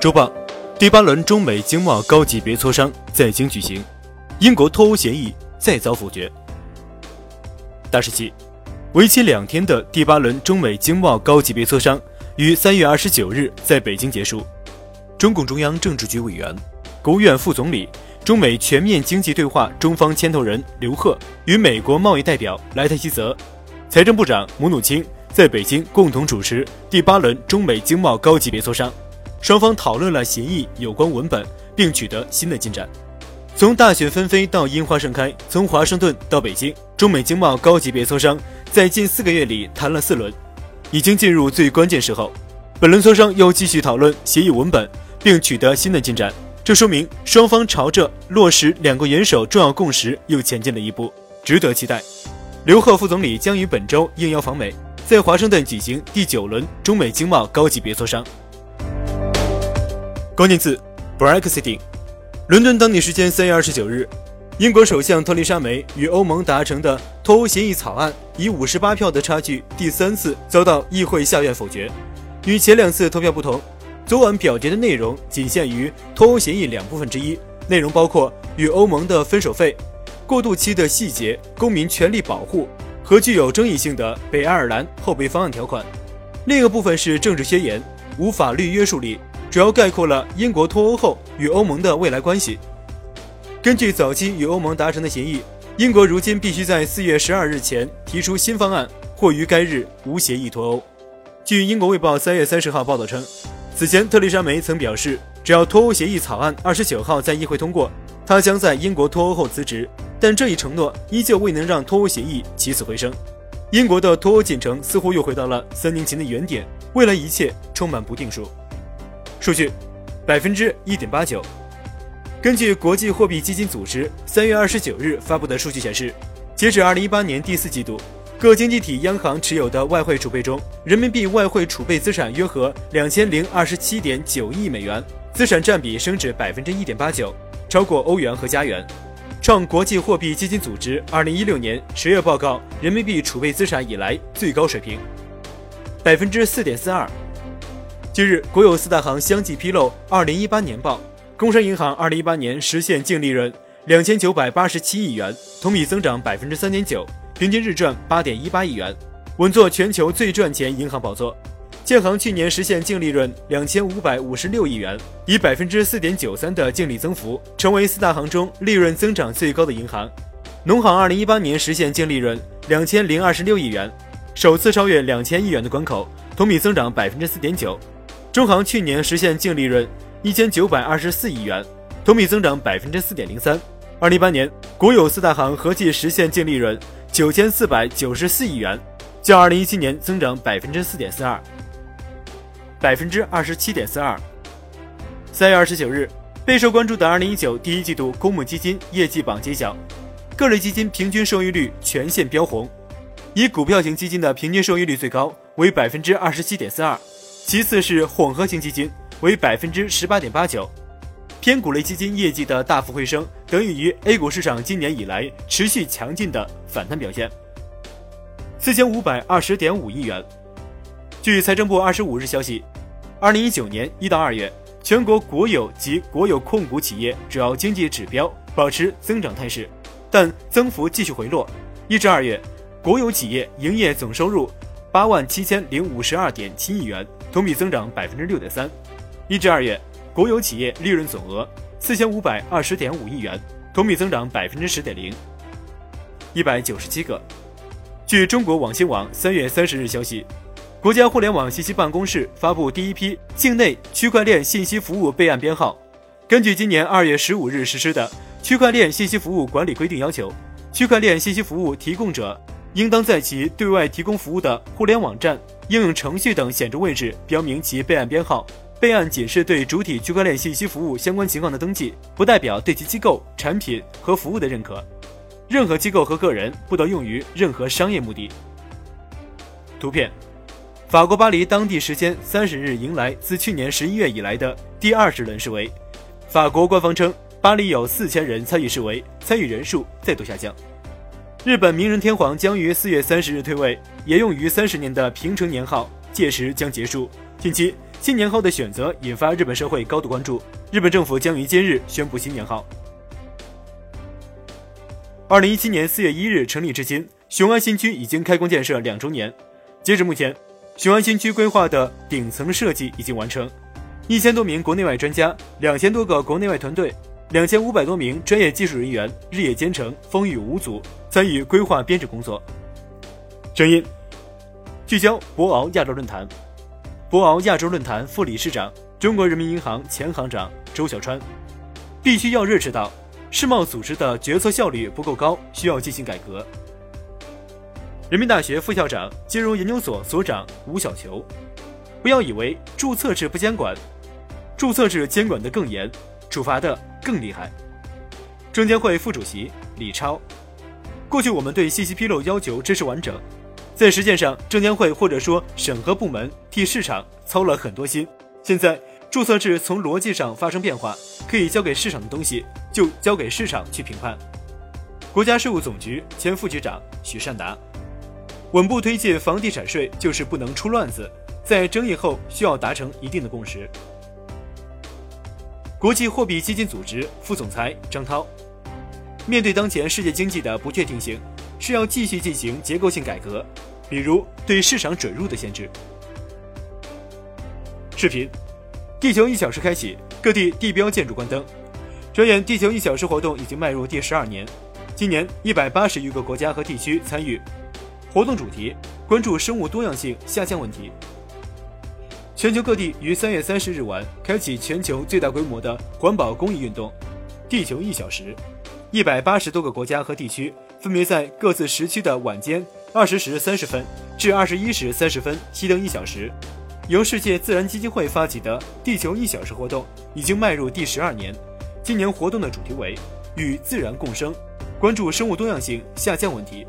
周报，第八轮中美经贸高级别磋商在京举行，英国脱欧协议再遭否决。大时期，为期两天的第八轮中美经贸高级别磋商于三月二十九日在北京结束。中共中央政治局委员、国务院副总理、中美全面经济对话中方牵头人刘鹤与美国贸易代表莱特希泽、财政部长姆努钦在北京共同主持第八轮中美经贸高级别磋商。双方讨论了协议有关文本，并取得新的进展。从大雪纷飞到樱花盛开，从华盛顿到北京，中美经贸高级别磋商在近四个月里谈了四轮，已经进入最关键时候。本轮磋商又继续讨论协议文本，并取得新的进展，这说明双方朝着落实两国元首重要共识又前进了一步，值得期待。刘鹤副总理将于本周应邀访美，在华盛顿举行第九轮中美经贸高级别磋商。关键字：Brexit。伦敦当地时间三月二十九日，英国首相特丽莎梅与欧盟达成的脱欧协议草案以五十八票的差距第三次遭到议会下院否决。与前两次投票不同，昨晚表决的内容仅限于脱欧协议两部分之一，内容包括与欧盟的分手费、过渡期的细节、公民权利保护和具有争议性的北爱尔兰后备方案条款。另一个部分是政治宣言，无法律约束力。主要概括了英国脱欧后与欧盟的未来关系。根据早期与欧盟达成的协议，英国如今必须在四月十二日前提出新方案，或于该日无协议脱欧。据英国卫报三月三十号报道称，此前特蕾莎梅曾表示，只要脱欧协议草案二十九号在议会通过，她将在英国脱欧后辞职。但这一承诺依旧未能让脱欧协议起死回生。英国的脱欧进程似乎又回到了三年前的原点，未来一切充满不定数。数据，百分之一点八九。根据国际货币基金组织三月二十九日发布的数据显示，截止二零一八年第四季度，各经济体央行持有的外汇储备中，人民币外汇储备资产约合两千零二十七点九亿美元，资产占比升至百分之一点八九，超过欧元和加元，创国际货币基金组织二零一六年十月报告人民币储备资产以来最高水平，百分之四点四二。近日，国有四大行相继披露2018年报。工商银行2018年实现净利润2987亿元，同比增长3.9%，平均日赚8.18亿元，稳坐全球最赚钱银行宝座。建行去年实现净利润2556亿元，以4.93%的净利增幅，成为四大行中利润增长最高的银行。农行2018年实现净利润2026亿元，首次超越2000亿元的关口，同比增长4.9%。中行去年实现净利润一千九百二十四亿元，同比增长百分之四点零三。二零一八年，国有四大行合计实现净利润九千四百九十四亿元，较二零一七年增长百分之四点四二，百分之二十七点四二。三月二十九日，备受关注的二零一九第一季度公募基金业绩榜揭晓，各类基金平均收益率全线飙红，以股票型基金的平均收益率最高，为百分之二十七点四二。其次是混合型基金，为百分之十八点八九，偏股类基金业绩的大幅回升，得益于 A 股市场今年以来持续强劲的反弹表现。四千五百二十点五亿元。据财政部二十五日消息，二零一九年一到二月，全国国有及国有控股企业主要经济指标保持增长态势，但增幅继续回落。一至二月，国有企业营业总收入八万七千零五十二点七亿元。同比增长百分之六点三，一至二月，国有企业利润总额四千五百二十点五亿元，同比增长百分之十点零，一百九十七个。据中国网信网三月三十日消息，国家互联网信息办公室发布第一批境内区块链信息服务备案编号。根据今年二月十五日实施的《区块链信息服务管理规定》要求，区块链信息服务提供者应当在其对外提供服务的互联网站。应用程序等显著位置标明其备案编号。备案仅是对主体区块链信息服务相关情况的登记，不代表对其机构、产品和服务的认可。任何机构和个人不得用于任何商业目的。图片：法国巴黎当地时间三十日迎来自去年十一月以来的第二十轮示威。法国官方称，巴黎有四千人参与示威，参与人数再度下降。日本明仁天皇将于四月三十日退位，沿用于三十年的平成年号届时将结束。近期，新年号的选择引发日本社会高度关注，日本政府将于今日宣布新年号。二零一七年四月一日成立至今，雄安新区已经开工建设两周年。截至目前，雄安新区规划的顶层设计已经完成，一千多名国内外专家，两千多个国内外团队，两千五百多名专业技术人员日夜兼程，风雨无阻参与规划编制工作。声音聚焦博鳌亚洲论坛，博鳌亚洲论坛副理事长、中国人民银行前行长周小川，必须要认识到。世贸组织的决策效率不够高，需要进行改革。人民大学副校长、金融研究所所长吴小球，不要以为注册制不监管，注册制监管的更严，处罚的更厉害。证监会副主席李超，过去我们对信息披露要求支持完整，在实践上，证监会或者说审核部门替市场操了很多心。现在注册制从逻辑上发生变化，可以交给市场的东西。就交给市场去评判。国家税务总局前副局长许善达，稳步推进房地产税就是不能出乱子，在争议后需要达成一定的共识。国际货币基金组织副总裁张涛，面对当前世界经济的不确定性，是要继续进行结构性改革，比如对市场准入的限制。视频，地球一小时开启，各地地标建筑关灯。转眼，地球一小时活动已经迈入第十二年。今年，一百八十余个国家和地区参与活动，主题关注生物多样性下降问题。全球各地于三月三十日晚开启全球最大规模的环保公益运动“地球一小时”。一百八十多个国家和地区分别在各自时区的晚间二十时三十分至二十一时三十分熄灯一小时。由世界自然基金会发起的“地球一小时”活动已经迈入第十二年。今年活动的主题为“与自然共生”，关注生物多样性下降问题。